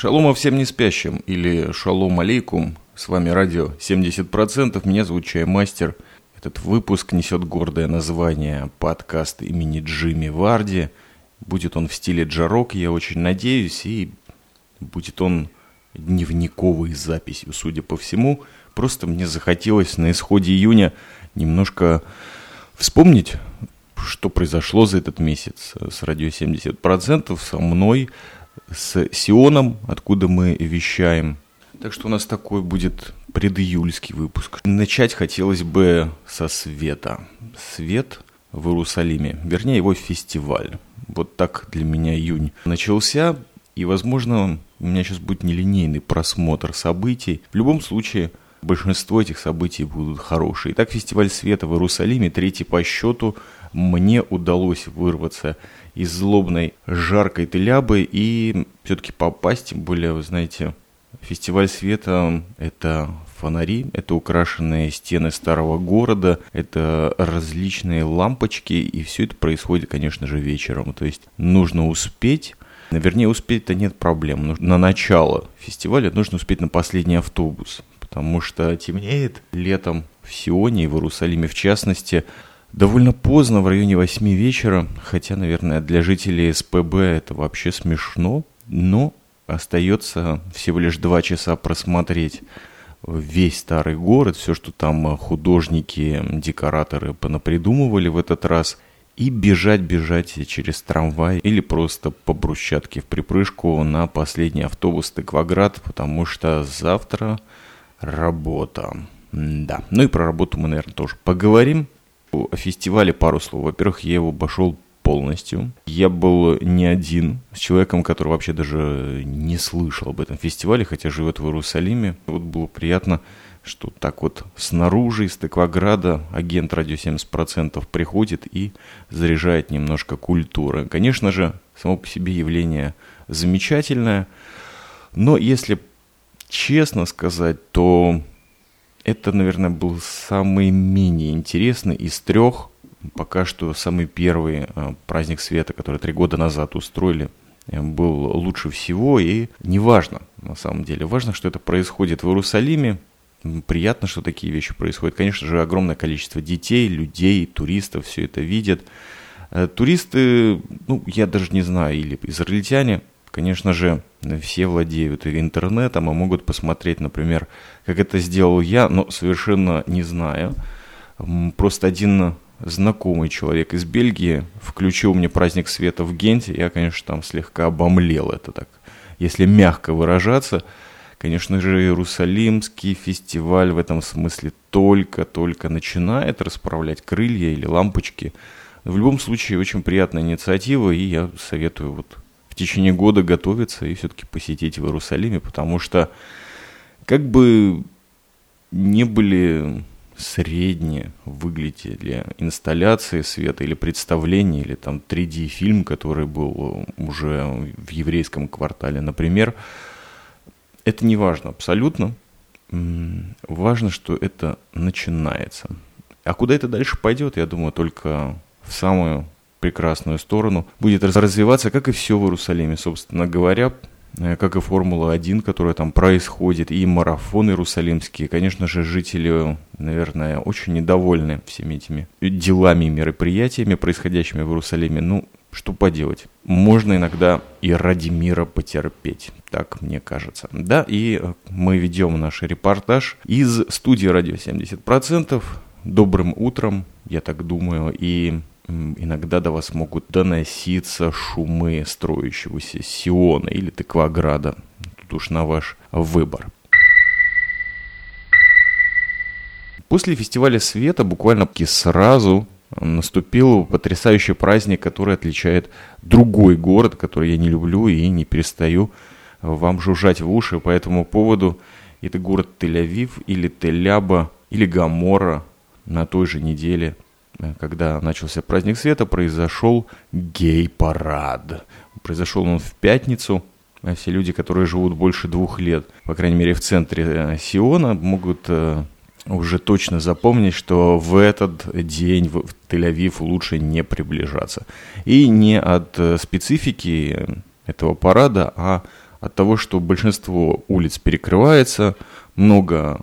Шалома всем не спящим или шалом алейкум. С вами радио 70%. Меня зовут Чаймастер. Этот выпуск несет гордое название подкаст имени Джимми Варди. Будет он в стиле джарок, я очень надеюсь, и будет он дневниковой записью, судя по всему. Просто мне захотелось на исходе июня немножко вспомнить, что произошло за этот месяц с радио 70%, со мной, с Сионом, откуда мы вещаем. Так что у нас такой будет предиюльский выпуск. Начать хотелось бы со света. Свет в Иерусалиме, вернее его фестиваль. Вот так для меня июнь начался, и, возможно, у меня сейчас будет нелинейный просмотр событий. В любом случае, большинство этих событий будут хорошие. Итак, фестиваль света в Иерусалиме, третий по счету, мне удалось вырваться из злобной жаркой тылябы и все-таки попасть, тем более, вы знаете, фестиваль света – это фонари, это украшенные стены старого города, это различные лампочки, и все это происходит, конечно же, вечером. То есть нужно успеть Вернее, успеть-то нет проблем. На начало фестиваля нужно успеть на последний автобус, потому что темнеет летом в Сионе и в Иерусалиме в частности. Довольно поздно, в районе 8 вечера, хотя, наверное, для жителей СПБ это вообще смешно, но остается всего лишь два часа просмотреть весь старый город, все, что там художники, декораторы понапридумывали в этот раз, и бежать, бежать через трамвай или просто по брусчатке в припрыжку на последний автобус Тыкваград, потому что завтра работа. Да, ну и про работу мы, наверное, тоже поговорим. О фестивале пару слов. Во-первых, я его обошел полностью. Я был не один, с человеком, который вообще даже не слышал об этом фестивале, хотя живет в Иерусалиме. Вот было приятно, что так вот снаружи, из Тыкваграда, агент радио 70% приходит и заряжает немножко культуры. Конечно же, само по себе явление замечательное, но если честно сказать, то это, наверное, был самый менее интересный из трех. Пока что самый первый э, праздник света, который три года назад устроили, э, был лучше всего. И неважно, на самом деле, важно, что это происходит в Иерусалиме. Приятно, что такие вещи происходят. Конечно же, огромное количество детей, людей, туристов все это видят. Э, туристы, ну, я даже не знаю, или израильтяне, конечно же, все владеют интернетом и могут посмотреть, например, как это сделал я, но совершенно не знаю. Просто один знакомый человек из Бельгии включил мне праздник света в Генте. Я, конечно, там слегка обомлел это так. Если мягко выражаться, конечно же, Иерусалимский фестиваль в этом смысле только-только начинает расправлять крылья или лампочки. в любом случае, очень приятная инициатива, и я советую вот течение года готовиться и все-таки посетить в Иерусалиме, потому что как бы не были средние выглядели инсталляции света или представления, или там 3D-фильм, который был уже в еврейском квартале, например, это не важно абсолютно. Важно, что это начинается. А куда это дальше пойдет, я думаю, только в самую прекрасную сторону, будет развиваться, как и все в Иерусалиме, собственно говоря, э, как и Формула-1, которая там происходит, и марафон иерусалимские. Конечно же, жители, наверное, очень недовольны всеми этими делами и мероприятиями, происходящими в Иерусалиме. Ну, что поделать? Можно иногда и ради мира потерпеть, так мне кажется. Да, и э, мы ведем наш репортаж из студии «Радио 70%». Добрым утром, я так думаю, и иногда до вас могут доноситься шумы строящегося Сиона или Тыкваграда. Тут уж на ваш выбор. После фестиваля света буквально сразу наступил потрясающий праздник, который отличает другой город, который я не люблю и не перестаю вам жужжать в уши по этому поводу. Это город Тель-Авив или Тель-Аба или Гамора на той же неделе – когда начался праздник света, произошел гей-парад. Произошел он в пятницу. А все люди, которые живут больше двух лет, по крайней мере в центре э, Сиона, могут э, уже точно запомнить, что в этот день в Тель-Авив лучше не приближаться. И не от специфики этого парада, а от того, что большинство улиц перекрывается, много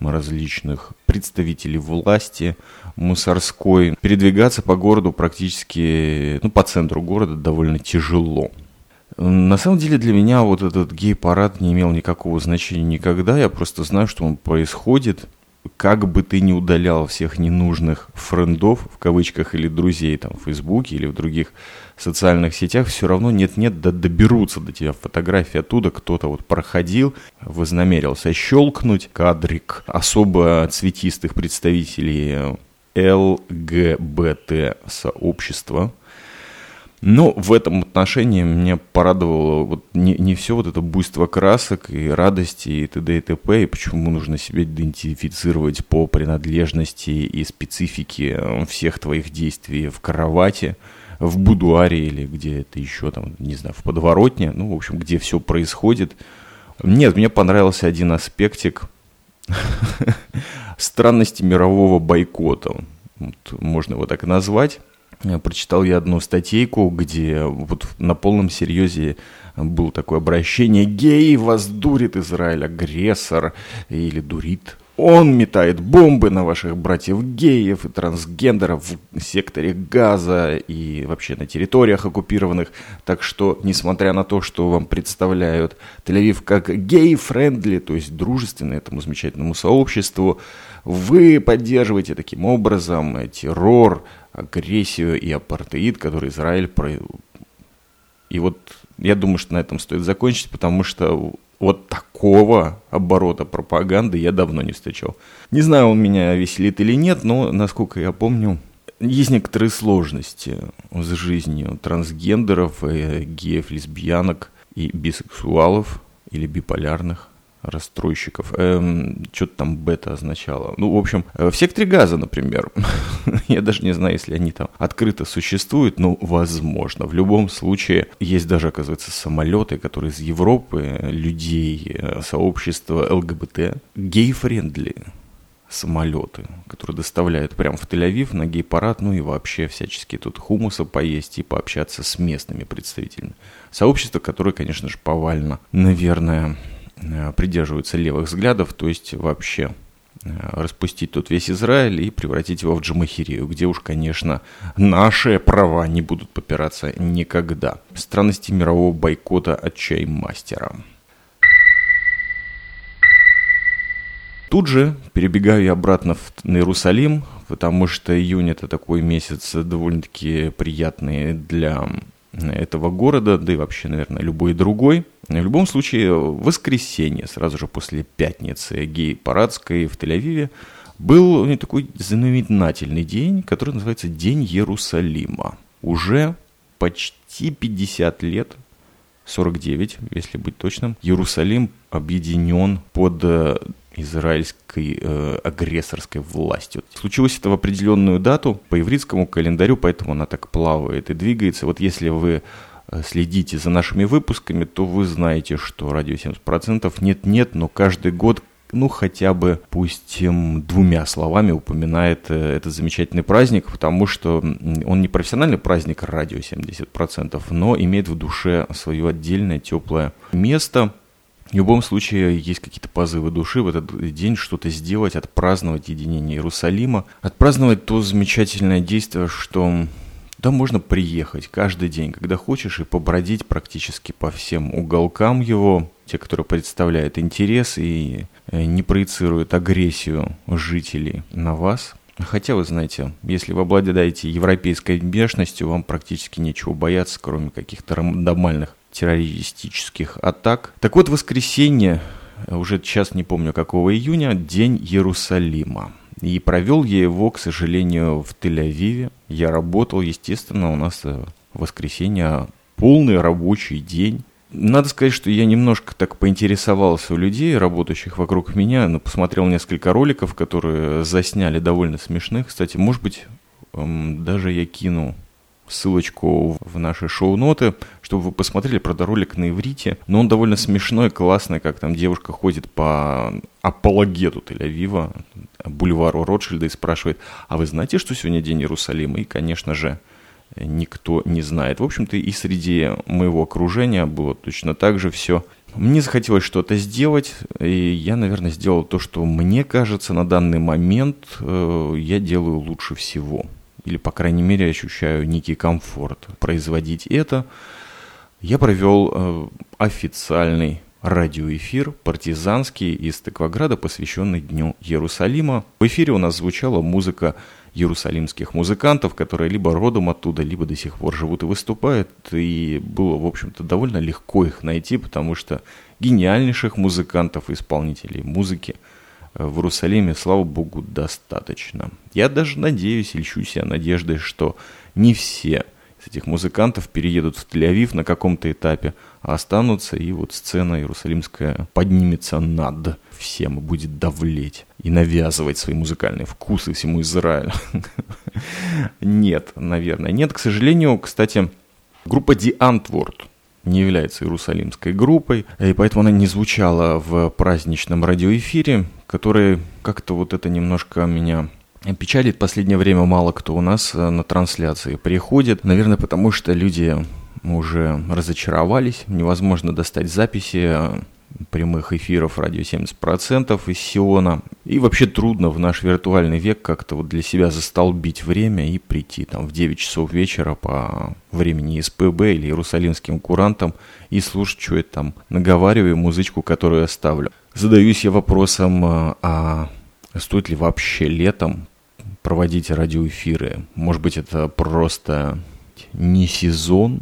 различных представителей власти мусорской. Передвигаться по городу практически, ну, по центру города довольно тяжело. На самом деле для меня вот этот гей-парад не имел никакого значения никогда. Я просто знаю, что он происходит. Как бы ты ни удалял всех ненужных френдов, в кавычках, или друзей там в Фейсбуке или в других социальных сетях, все равно нет-нет, да доберутся до тебя фотографии оттуда. Кто-то вот проходил, вознамерился щелкнуть кадрик особо цветистых представителей ЛГБТ сообщества, но в этом отношении меня порадовало вот не, не все вот это буйство красок и радости и т.д. и т.п. И почему нужно себя идентифицировать по принадлежности и специфике э, всех твоих действий в кровати, в будуаре или где это еще там, не знаю, в подворотне, ну, в общем, где все происходит. Нет, мне понравился один аспектик странности мирового бойкота. Вот, можно его так и назвать. Э, прочитал я одну статейку, где вот на полном серьезе было такое обращение «Гей вас дурит Израиль, агрессор» или «дурит». Он метает бомбы на ваших братьев-геев и трансгендеров в секторе Газа и вообще на территориях оккупированных. Так что, несмотря на то, что вам представляют Тель-Авив как gay-friendly, то есть дружественный этому замечательному сообществу, вы поддерживаете таким образом террор, агрессию и апартеид, который Израиль... Про... И вот я думаю, что на этом стоит закончить, потому что вот такого оборота пропаганды я давно не встречал. Не знаю, он меня веселит или нет, но, насколько я помню, есть некоторые сложности с жизнью трансгендеров, э, геев, лесбиянок и бисексуалов или биполярных расстройщиков. Эм, что-то там бета означало. Ну, в общем, э, в секторе газа, например. Я даже не знаю, если они там открыто существуют, но возможно. В любом случае, есть даже, оказывается, самолеты, которые из Европы, людей, э, сообщества ЛГБТ, gay-friendly самолеты, которые доставляют прямо в Тель-Авив на гей-парад, ну и вообще всячески тут хумуса поесть и пообщаться с местными представителями. Сообщество, которое, конечно же, повально, наверное, Э, придерживаются левых взглядов, то есть вообще э, распустить тут весь Израиль и превратить его в Джамахирию, где уж, конечно, наши права не будут попираться никогда. Странности мирового бойкота от чаймастера. Тут же перебегаю я обратно в, на Иерусалим, потому что июнь это такой месяц довольно-таки приятный для этого города, да и вообще, наверное, любой другой. В любом случае, в воскресенье, сразу же после пятницы гей-парадской в Тель-Авиве, был не такой знаменательный день, который называется День Иерусалима. Уже почти 50 лет 49, если быть точным, Иерусалим объединен под э, израильской э, агрессорской властью. Случилось это в определенную дату по еврейскому календарю, поэтому она так плавает и двигается. Вот если вы э, следите за нашими выпусками, то вы знаете, что радио 70% нет-нет, но каждый год ну, хотя бы, пусть двумя словами упоминает э, этот замечательный праздник, потому что он не профессиональный праздник радио 70%, но имеет в душе свое отдельное теплое место. В любом случае, есть какие-то позывы души в этот день что-то сделать, отпраздновать единение Иерусалима, отпраздновать то замечательное действие, что да, можно приехать каждый день, когда хочешь, и побродить практически по всем уголкам его, те, которые представляют интерес и э, не проецируют агрессию жителей на вас. Хотя, вы знаете, если вы обладаете европейской внешностью, вам практически нечего бояться, кроме каких-то рандомальных террористических атак. Так вот, воскресенье, уже сейчас не помню какого июня, день Иерусалима. И провел я его, к сожалению, в Тель-Авиве. Я работал, естественно, у нас в воскресенье полный рабочий день. Надо сказать, что я немножко так поинтересовался у людей, работающих вокруг меня, но посмотрел несколько роликов, которые засняли довольно смешных. Кстати, может быть, эм, даже я кину ссылочку в наши шоу-ноты, чтобы вы посмотрели, правда, ролик на иврите. Но он довольно смешной, классный, как там девушка ходит по апологету Тель-Авива, бульвару Ротшильда и спрашивает, а вы знаете, что сегодня день Иерусалима? И, конечно же, никто не знает. В общем-то, и среди моего окружения было точно так же все. Мне захотелось что-то сделать, и я, наверное, сделал то, что мне кажется на данный момент э, я делаю лучше всего. Или, по крайней мере, ощущаю некий комфорт производить это. Я провел э, официальный радиоэфир партизанский из Тыкваграда, посвященный Дню Иерусалима. В эфире у нас звучала музыка иерусалимских музыкантов, которые либо родом оттуда, либо до сих пор живут и выступают. И было, в общем-то, довольно легко их найти, потому что гениальнейших музыкантов и исполнителей музыки э, в Иерусалиме, слава богу, достаточно. Я даже надеюсь, льщу себя надеждой, что не все из этих музыкантов переедут в Тель-Авив на каком-то этапе, а останутся, и вот сцена иерусалимская поднимется над всем и будет давлеть и навязывать свои музыкальные вкусы всему Израилю. Нет, наверное. Нет, к сожалению, кстати, группа The Antwoord не является иерусалимской группой, и поэтому она не звучала в праздничном радиоэфире, который как-то вот это немножко меня печалит. В последнее время мало кто у нас э, на трансляции приходит. Наверное, потому что люди уже разочаровались, невозможно достать записи э, прямых эфиров радио 70% из Сиона. И вообще трудно в наш виртуальный век как-то вот для себя застолбить время и прийти там в 9 часов вечера по времени СПБ или Иерусалимским курантам и слушать, что я там наговариваю, музычку, которую я ставлю. Задаюсь я вопросом, э, а стоит ли вообще летом проводить радиоэфиры? Может быть, это просто не сезон,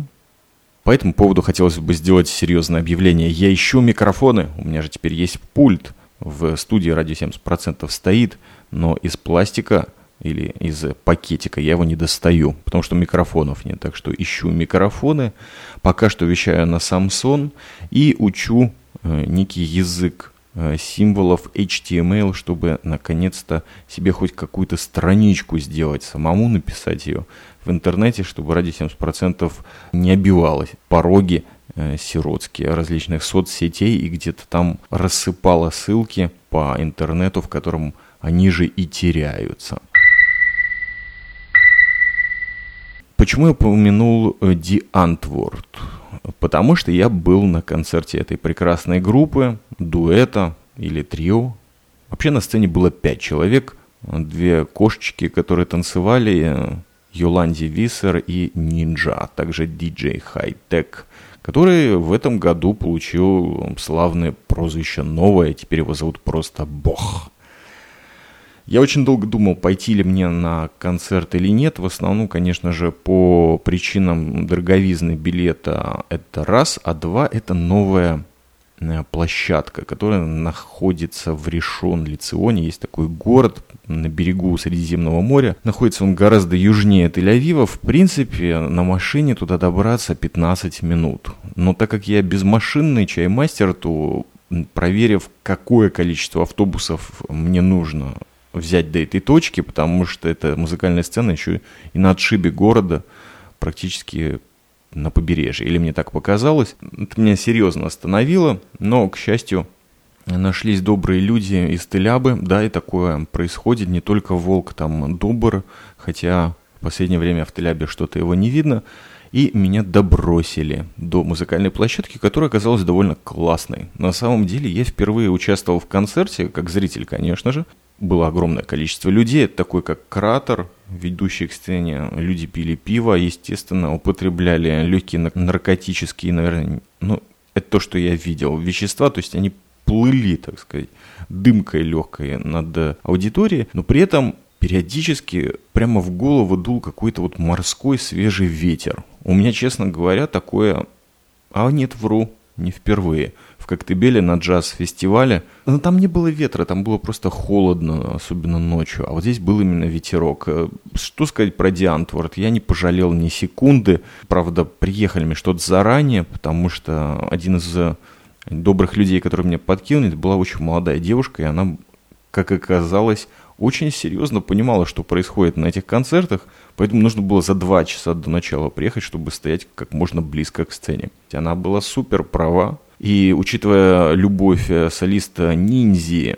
по этому поводу хотелось бы сделать серьезное объявление. Я ищу микрофоны, у меня же теперь есть пульт, в студии радио 70% стоит, но из пластика или из пакетика я его не достаю, потому что микрофонов нет. Так что ищу микрофоны, пока что вещаю на Samsung и учу э, некий язык символов HTML, чтобы наконец-то себе хоть какую-то страничку сделать, самому написать ее в интернете, чтобы ради 70% не обивалось пороги э, сиротские различных соцсетей и где-то там рассыпала ссылки по интернету, в котором они же и теряются. Почему я упомянул The э, Antwoord? Потому что я был на концерте этой прекрасной группы, дуэта или трио. Вообще на сцене было пять человек, две кошечки, которые танцевали, Йоланди Виссер и Нинджа, а также диджей Хайтек, который в этом году получил славное прозвище новое, теперь его зовут просто Бог. Я очень долго думал, пойти ли мне на концерт или нет. В основном, конечно же, по причинам дороговизны билета это раз, а два это новая Э, площадка, которая находится в Решон Лиционе. Есть такой город на берегу Средиземного моря. Находится он гораздо южнее Тель-Авива. В принципе, на машине туда добраться 15 минут. Но так как я безмашинный чаймастер, то проверив, какое количество автобусов мне нужно взять до этой точки, потому что эта музыкальная сцена еще и на отшибе города практически на побережье. Или мне так показалось. Это меня серьезно остановило, но, к счастью, нашлись добрые люди из Телябы. Да, и такое происходит. Не только волк там добр, хотя в последнее время в Телябе что-то его не видно. И меня добросили до музыкальной площадки, которая оказалась довольно классной. На самом деле я впервые участвовал в концерте, как зритель, конечно же, было огромное количество людей, такой как кратер, ведущий к сцене, люди пили пиво, естественно, употребляли легкие наркотические, наверное, ну, это то, что я видел, вещества, то есть они плыли, так сказать, дымкой легкой над аудиторией, но при этом периодически прямо в голову дул какой-то вот морской свежий ветер. У меня, честно говоря, такое... А нет, вру, не впервые – Коктебеле на джаз-фестивале. Но там не было ветра, там было просто холодно, особенно ночью. А вот здесь был именно ветерок. Э, что сказать про Диантворд? Я не пожалел ни секунды. Правда, приехали мне что-то заранее, потому что один из э, добрых людей, который мне подкинул, это была очень молодая девушка, и она, как оказалось, очень серьезно понимала, что происходит на этих концертах, поэтому нужно было за два часа до начала приехать, чтобы стоять как можно близко к сцене. Она была супер права, и учитывая любовь э, солиста ниндзи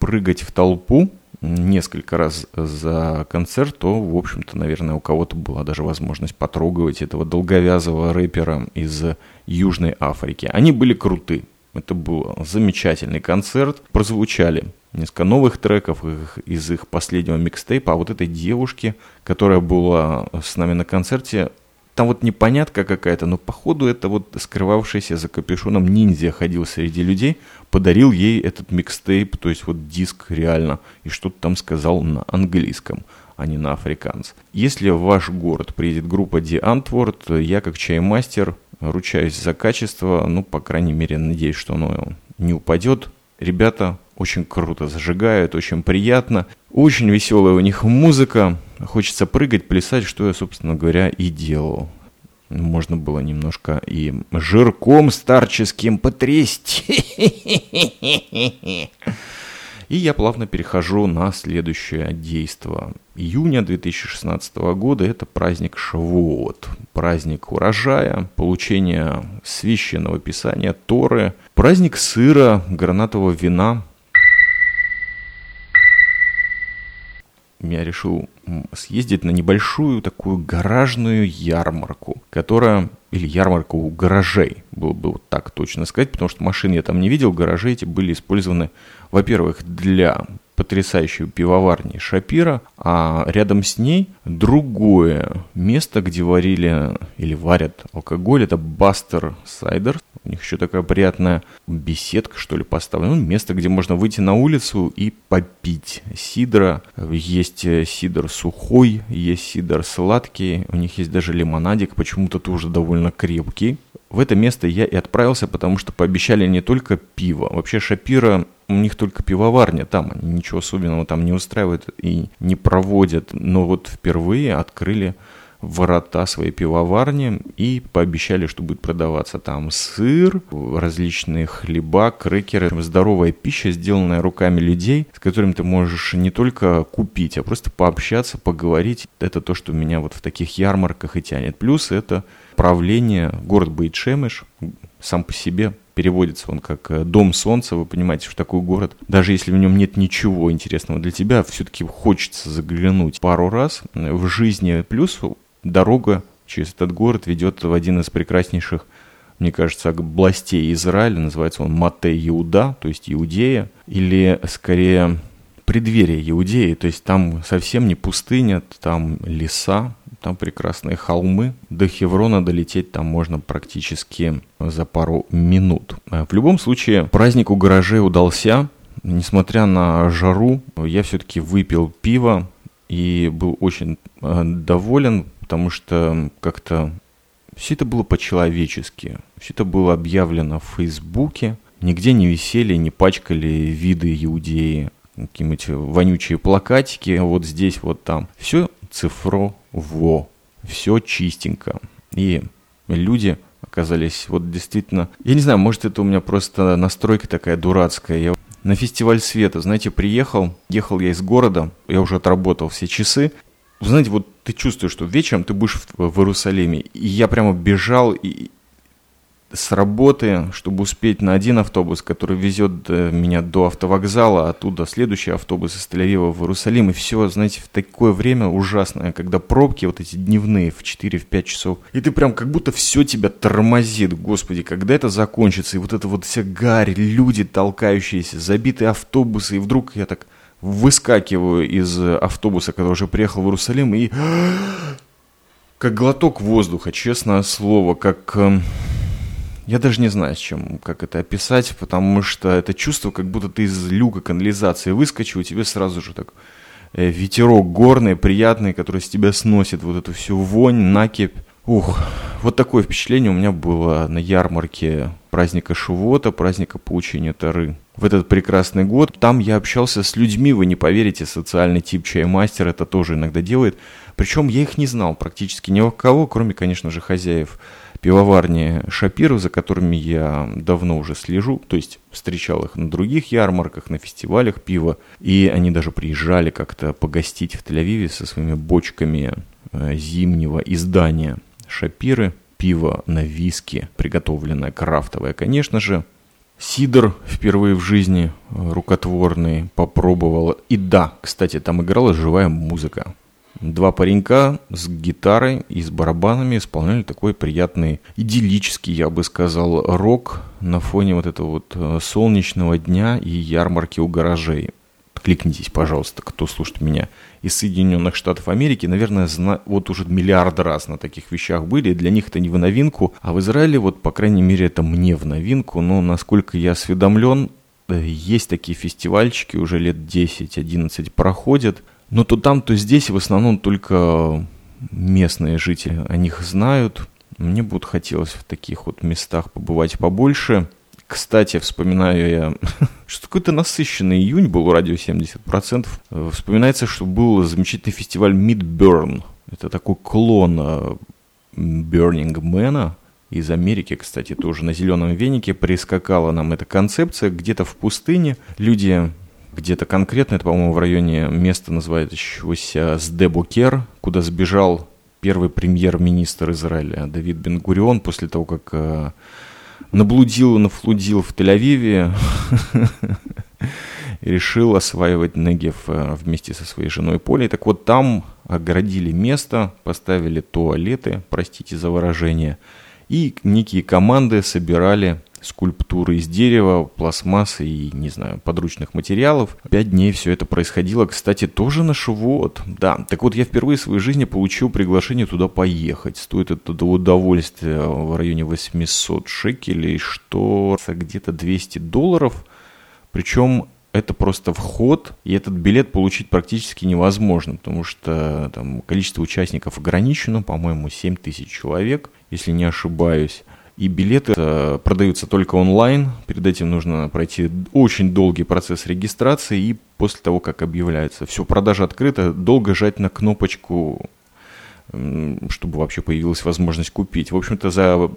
прыгать в толпу несколько раз за концерт, то, в общем-то, наверное, у кого-то была даже возможность потрогать этого долговязого рэпера из Южной Африки. Они были круты. Это был замечательный концерт. Прозвучали несколько новых треков из их последнего микстейпа. А вот этой девушке, которая была с нами на концерте, там вот непонятка какая-то, но походу это вот скрывавшийся за капюшоном ниндзя ходил среди людей, подарил ей этот микстейп, то есть вот диск реально, и что-то там сказал на английском а не на африканс. Если в ваш город приедет группа The Antwoord, я как чаймастер ручаюсь за качество, ну, по крайней мере, надеюсь, что оно не упадет. Ребята очень круто зажигают, очень приятно. Очень веселая у них музыка. Хочется прыгать, плясать, что я, собственно говоря, и делал. Можно было немножко и жирком старческим потрясти. И я плавно перехожу на следующее действие. Июня 2016 года это праздник Шавуот, праздник урожая, получения священного писания Торы, праздник сыра, гранатового вина, я решил съездить на небольшую такую гаражную ярмарку, которая, или ярмарку гаражей, было бы вот так точно сказать, потому что машин я там не видел, гаражи эти были использованы, во-первых, для потрясающей пивоварни Шапира, а рядом с ней другое место, где варили или варят алкоголь, это Бастер Сайдер. У них еще такая приятная беседка, что ли, поставлена. Ну, место, где можно выйти на улицу и попить сидра. Есть сидр сухой, есть сидр сладкий, у них есть даже лимонадик, почему-то тоже довольно крепкий. В это место я и отправился, потому что пообещали не только пиво. Вообще Шапира, у них только пивоварня там, они ничего особенного там не устраивают и не проводят. Но вот впервые открыли ворота своей пивоварни и пообещали, что будет продаваться там сыр, различные хлеба, крекеры, здоровая пища, сделанная руками людей, с которыми ты можешь не только купить, а просто пообщаться, поговорить. Это то, что меня вот в таких ярмарках и тянет. Плюс это правление, город Бейт-Шемеш, сам по себе переводится он как э, «дом солнца», вы понимаете, что такой город, даже если в нем нет ничего интересного для тебя, все-таки хочется заглянуть пару раз в жизни. Плюс дорога через этот город ведет в один из прекраснейших, мне кажется, областей Израиля, называется он Мате Иуда, то есть Иудея, или скорее преддверие Иудеи, то есть там совсем не пустыня, там леса, там прекрасные холмы. До Хеврона долететь там можно практически за пару минут. Э, в любом случае, праздник у гаражей удался. Несмотря на жару, я все-таки выпил пиво и был очень э, доволен, потому что как-то все это было по-человечески. Все это было объявлено в Фейсбуке. Нигде не висели, не пачкали виды иудеи какие-нибудь вонючие плакатики, вот здесь, вот там. Все цифрово, все чистенько. И люди оказались вот действительно... Я не знаю, может это у меня просто настройка такая дурацкая. Я на фестиваль света, знаете, приехал, ехал я из города, я уже отработал все часы. Знаете, вот ты чувствуешь, что вечером ты будешь в, в Иерусалиме. И я прямо бежал, и, с работы, чтобы успеть на один автобус, который везет э, меня до автовокзала, оттуда следующий автобус из тель в Иерусалим, и все, знаете, в такое время ужасное, когда пробки вот эти дневные в 4-5 часов, и ты прям как будто все тебя тормозит, господи, когда это закончится, и вот это вот вся гарь, люди толкающиеся, забитые автобусы, и вдруг я так выскакиваю из автобуса, когда уже приехал в Иерусалим, и как глоток воздуха, честное слово, как эм, я даже не знаю, с чем, как это описать, потому что это чувство, как будто ты из люка канализации выскочил, и тебе сразу же так э, ветерок горный, приятный, который с тебя сносит вот эту всю вонь, накипь. Ух, вот такое впечатление у меня было на ярмарке праздника Шивота, праздника получения Тары. В этот прекрасный год там я общался с людьми, вы не поверите, социальный тип чаймастер это тоже иногда делает. Причем я их не знал практически ни у кого, кроме, конечно же, хозяев пивоварни Шапиру, за которыми я давно уже слежу, то есть встречал их на других ярмарках, на фестивалях пива, и они даже приезжали как-то погостить в Тель-Авиве со своими бочками э, зимнего издания Шапиры, пиво на виске, приготовленное крафтовое, конечно же. Сидор впервые в жизни э, рукотворный попробовал. И да, кстати, там играла живая музыка. Два паренька с гитарой и с барабанами исполняли такой приятный, идиллический, я бы сказал, рок на фоне вот этого вот э, солнечного дня и ярмарки у гаражей. Кликнитесь, пожалуйста, кто слушает меня из Соединенных Штатов Америки. Наверное, зна... вот уже миллиард раз на таких вещах были. Для них это не в новинку. А в Израиле, вот, по крайней мере, это мне в новинку. Но, насколько я осведомлен, э, есть такие фестивальчики, уже лет 10-11 проходят. Но то там, то здесь в основном только местные жители о них знают. Мне будет хотелось в таких вот местах побывать побольше. Кстати, вспоминаю я, что какой-то насыщенный июнь был у радио 70%. Вспоминается, что был замечательный фестиваль Midburn. Это такой клон э, Burning Man из Америки, кстати, тоже на зеленом венике прискакала нам эта концепция где-то в пустыне. Люди где-то конкретно, это, по-моему, в районе места, называющегося Сдебукер, куда сбежал первый премьер-министр Израиля Давид Бенгурион после того, как э, наблудил нафлудил в Тель-Авиве и решил осваивать Негев э, вместе со своей женой Полей. Так вот, там огородили место, поставили туалеты, простите за выражение, и некие команды собирали скульптуры из дерева, пластмассы и, не знаю, подручных материалов. Пять дней все это происходило, кстати, тоже на Шивот. Да, так вот я впервые в своей жизни получил приглашение туда поехать. Стоит это удовольствие в районе 800 шекелей, что где-то 200 долларов. Причем это просто вход, и этот билет получить практически невозможно, потому что там количество участников ограничено, по-моему, 7 тысяч человек, если не ошибаюсь. И билеты э, продаются только онлайн. Перед этим нужно пройти очень долгий процесс регистрации. И после того, как объявляется, все, продажа открыта, долго жать на кнопочку, чтобы вообще появилась возможность купить. В общем-то, за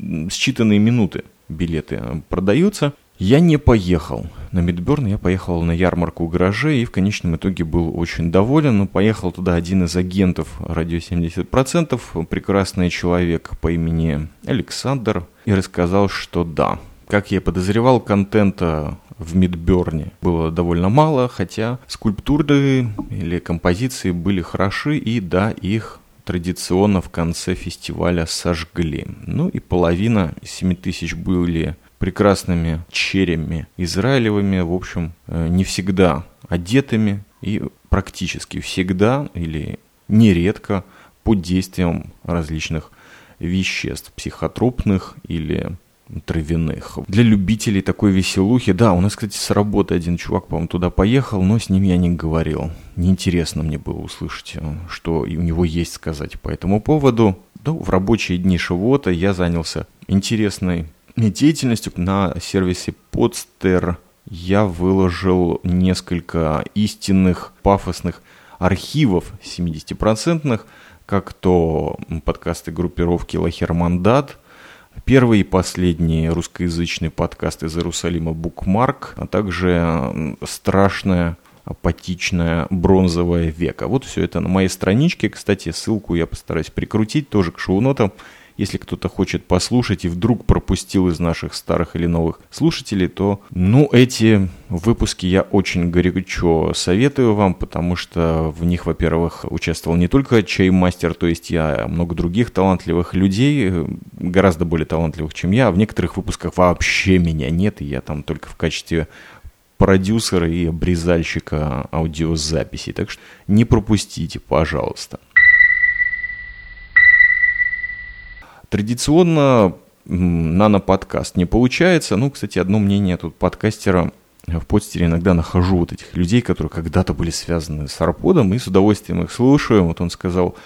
считанные минуты билеты продаются. Я не поехал на Мидберн, я поехал на ярмарку гаражей и в конечном итоге был очень доволен. Но поехал туда один из агентов радио 70%, прекрасный человек по имени Александр, и рассказал, что да, как я подозревал, контента в Мидберне было довольно мало, хотя скульптуры или композиции были хороши, и да, их традиционно в конце фестиваля сожгли. Ну и половина из 7 тысяч были прекрасными черями израилевыми, в общем, э, не всегда одетыми и практически всегда или нередко под действием различных веществ, психотропных или травяных. Для любителей такой веселухи, да, у нас, кстати, с работы один чувак, по-моему, туда поехал, но с ним я не говорил. Неинтересно мне было услышать, э, что у него есть сказать по этому поводу. Да, в рабочие дни Шивота я занялся интересной деятельностью на сервисе Podster я выложил несколько истинных пафосных архивов 70-процентных, как то подкасты группировки Лахермандат, первый и последний русскоязычный подкаст из Иерусалима Букмарк, а также страшная апатичная бронзовая века. Вот все это на моей страничке. Кстати, ссылку я постараюсь прикрутить тоже к шоу-нотам. Если кто-то хочет послушать и вдруг пропустил из наших старых или новых слушателей, то, ну, эти выпуски я очень горячо советую вам, потому что в них, во-первых, участвовал не только чаймастер, то есть я, а много других талантливых людей, гораздо более талантливых, чем я, в некоторых выпусках вообще меня нет, и я там только в качестве продюсера и обрезальщика аудиозаписей. Так что не пропустите, пожалуйста. Традиционно нано-подкаст не получается. Ну, кстати, одно мнение тут подкастера в подстере иногда нахожу вот этих людей, которые когда-то были связаны с Арподом, и с удовольствием их слушаю. Вот он сказал,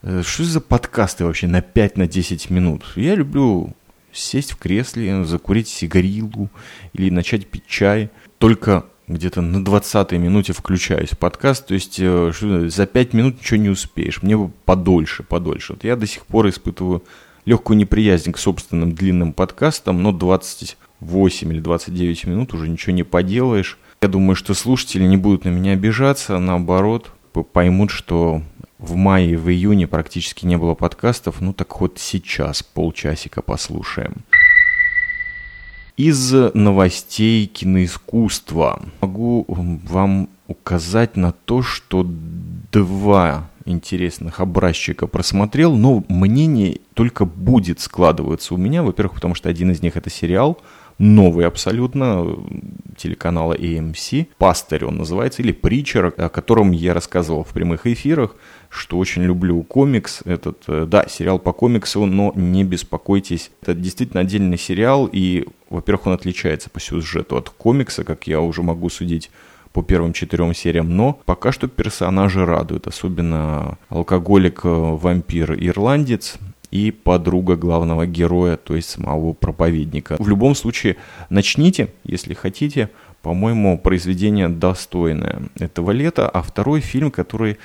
«Э, что за подкасты вообще на 5-10 на минут? Я люблю сесть в кресле, закурить сигарилу или начать пить чай. Только где-то на 20-й минуте включаюсь в подкаст, то есть э, за 5 минут ничего не успеешь, мне бы подольше, подольше. Вот я до сих пор испытываю легкую неприязнь к собственным длинным подкастам, но 28 или 29 минут уже ничего не поделаешь. Я думаю, что слушатели не будут на меня обижаться, наоборот, поймут, что в мае и в июне практически не было подкастов, ну так вот сейчас полчасика послушаем. Из новостей киноискусства могу вам указать на то, что два интересных образчика просмотрел, но мнение только будет складываться у меня. Во-первых, потому что один из них это сериал, новый абсолютно, телеканала AMC. «Пастырь» он называется, или «Притчер», о котором я рассказывал в прямых эфирах, что очень люблю комикс. Этот, э, да, сериал по комиксу, но не беспокойтесь. Это действительно отдельный сериал, и, во-первых, он отличается по сюжету от комикса, как я уже могу судить по первым четырем сериям, но пока что персонажи радуют, особенно алкоголик-вампир-ирландец, и подруга главного героя, то есть самого проповедника. В любом случае, начните, если хотите. По-моему, произведение достойное этого лета. А второй фильм, который,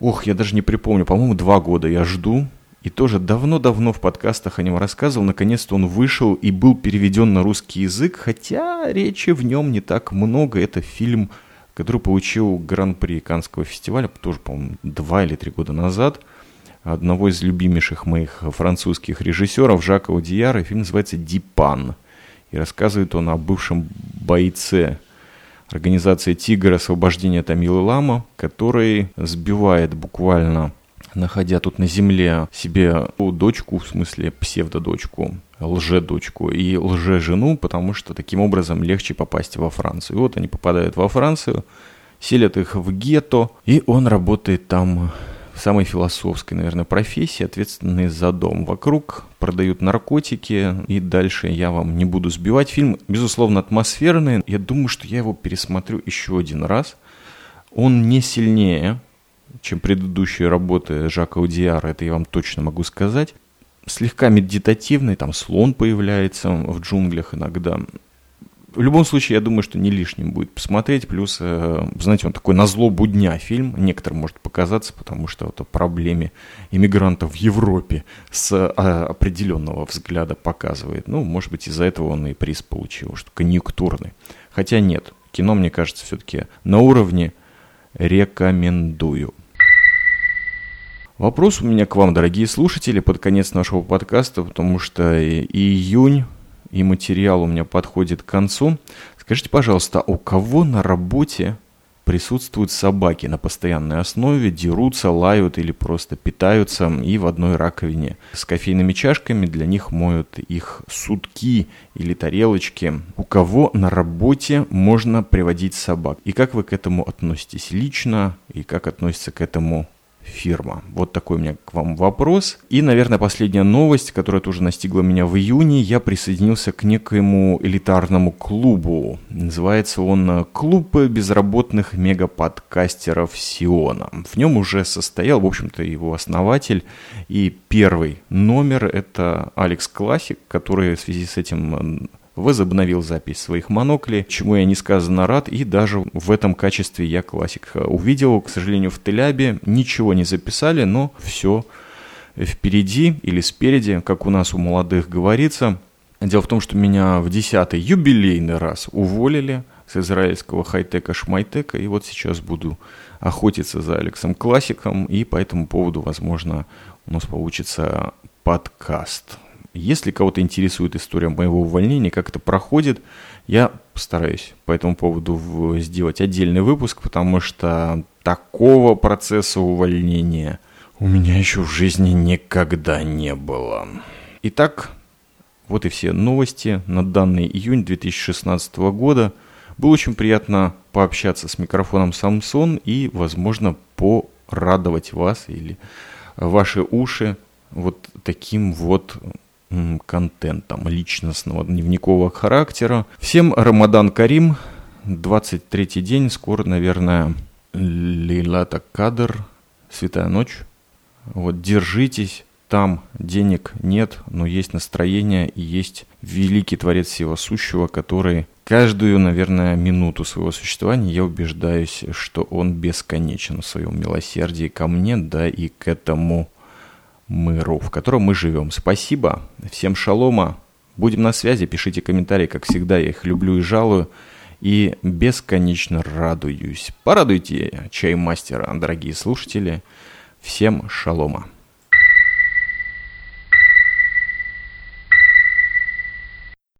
ох, я даже не припомню, по-моему, два года я жду. И тоже давно-давно в подкастах о нем рассказывал. Наконец-то он вышел и был переведен на русский язык, хотя речи в нем не так много. Это фильм, который получил гран-при Канского фестиваля, тоже, по-моему, два или три года назад – одного из любимейших моих французских режиссеров Жака Удияра. Фильм называется «Дипан». И рассказывает он о бывшем бойце организации «Тигр» освобождения Тамилы Лама, который сбивает буквально находя тут на земле себе дочку, в смысле псевдодочку, лже-дочку и лже-жену, потому что таким образом легче попасть во Францию. Вот они попадают во Францию, селят их в гетто, и он работает там самой философской, наверное, профессии, ответственные за дом. Вокруг продают наркотики, и дальше я вам не буду сбивать. Фильм, безусловно, атмосферный. Я думаю, что я его пересмотрю еще один раз. Он не сильнее, чем предыдущие работы Жака Удиара, это я вам точно могу сказать. Слегка медитативный, там слон появляется в джунглях иногда в любом случае, я думаю, что не лишним будет посмотреть. Плюс, э, знаете, он такой на зло будня фильм. Некоторым может показаться, потому что вот о проблеме иммигрантов в Европе с а, определенного взгляда показывает. Ну, может быть, из-за этого он и приз получил, что конъюнктурный. Хотя нет, кино, мне кажется, все-таки на уровне рекомендую. Вопрос у меня к вам, дорогие слушатели, под конец нашего подкаста, потому что июнь и материал у меня подходит к концу. Скажите, пожалуйста, у кого на работе присутствуют собаки на постоянной основе, дерутся, лают или просто питаются и в одной раковине с кофейными чашками для них моют их сутки или тарелочки. У кого на работе можно приводить собак? И как вы к этому относитесь лично? И как относится к этому фирма? Вот такой у меня к вам вопрос. И, наверное, последняя новость, которая тоже настигла меня в июне. Я присоединился к некоему элитарному клубу. Называется он «Клуб безработных мегаподкастеров Сиона». В нем уже состоял, в общем-то, его основатель. И первый номер – это Алекс Классик, который в связи с этим возобновил запись своих моноклей, чему я несказанно рад, и даже в этом качестве я классик увидел. К сожалению, в Телябе ничего не записали, но все впереди или спереди, как у нас у молодых говорится. Дело в том, что меня в десятый юбилейный раз уволили с израильского хай-тека шмайтека, и вот сейчас буду охотиться за Алексом Классиком, и по этому поводу, возможно, у нас получится подкаст. Если кого-то интересует история моего увольнения, как это проходит, я постараюсь по этому поводу сделать отдельный выпуск, потому что такого процесса увольнения у меня еще в жизни никогда не было. Итак, вот и все новости на данный июнь 2016 года. Было очень приятно пообщаться с микрофоном Samsung и, возможно, порадовать вас или ваши уши вот таким вот контентом личностного дневникового характера. Всем Рамадан Карим, 23 день, скоро, наверное, Лилата Кадр, Святая Ночь. Вот держитесь, там денег нет, но есть настроение и есть великий Творец Всего Сущего, который каждую, наверное, минуту своего существования я убеждаюсь, что он бесконечен в своем милосердии ко мне, да и к этому миру, в котором мы живем. Спасибо, всем шалома, будем на связи, пишите комментарии, как всегда, я их люблю и жалую, и бесконечно радуюсь. Порадуйте чаймастера, дорогие слушатели. Всем шалома.